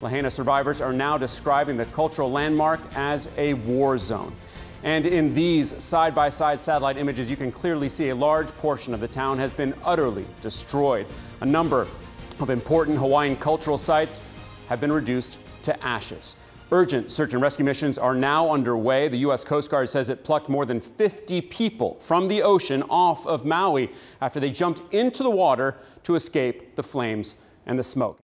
Lahaina survivors are now describing the cultural landmark as a war zone. And in these side by side satellite images, you can clearly see a large portion of the town has been utterly destroyed. A number of important Hawaiian cultural sites have been reduced to ashes. Urgent search and rescue missions are now underway. The U.S. Coast Guard says it plucked more than 50 people from the ocean off of Maui after they jumped into the water to escape the flames and the smoke.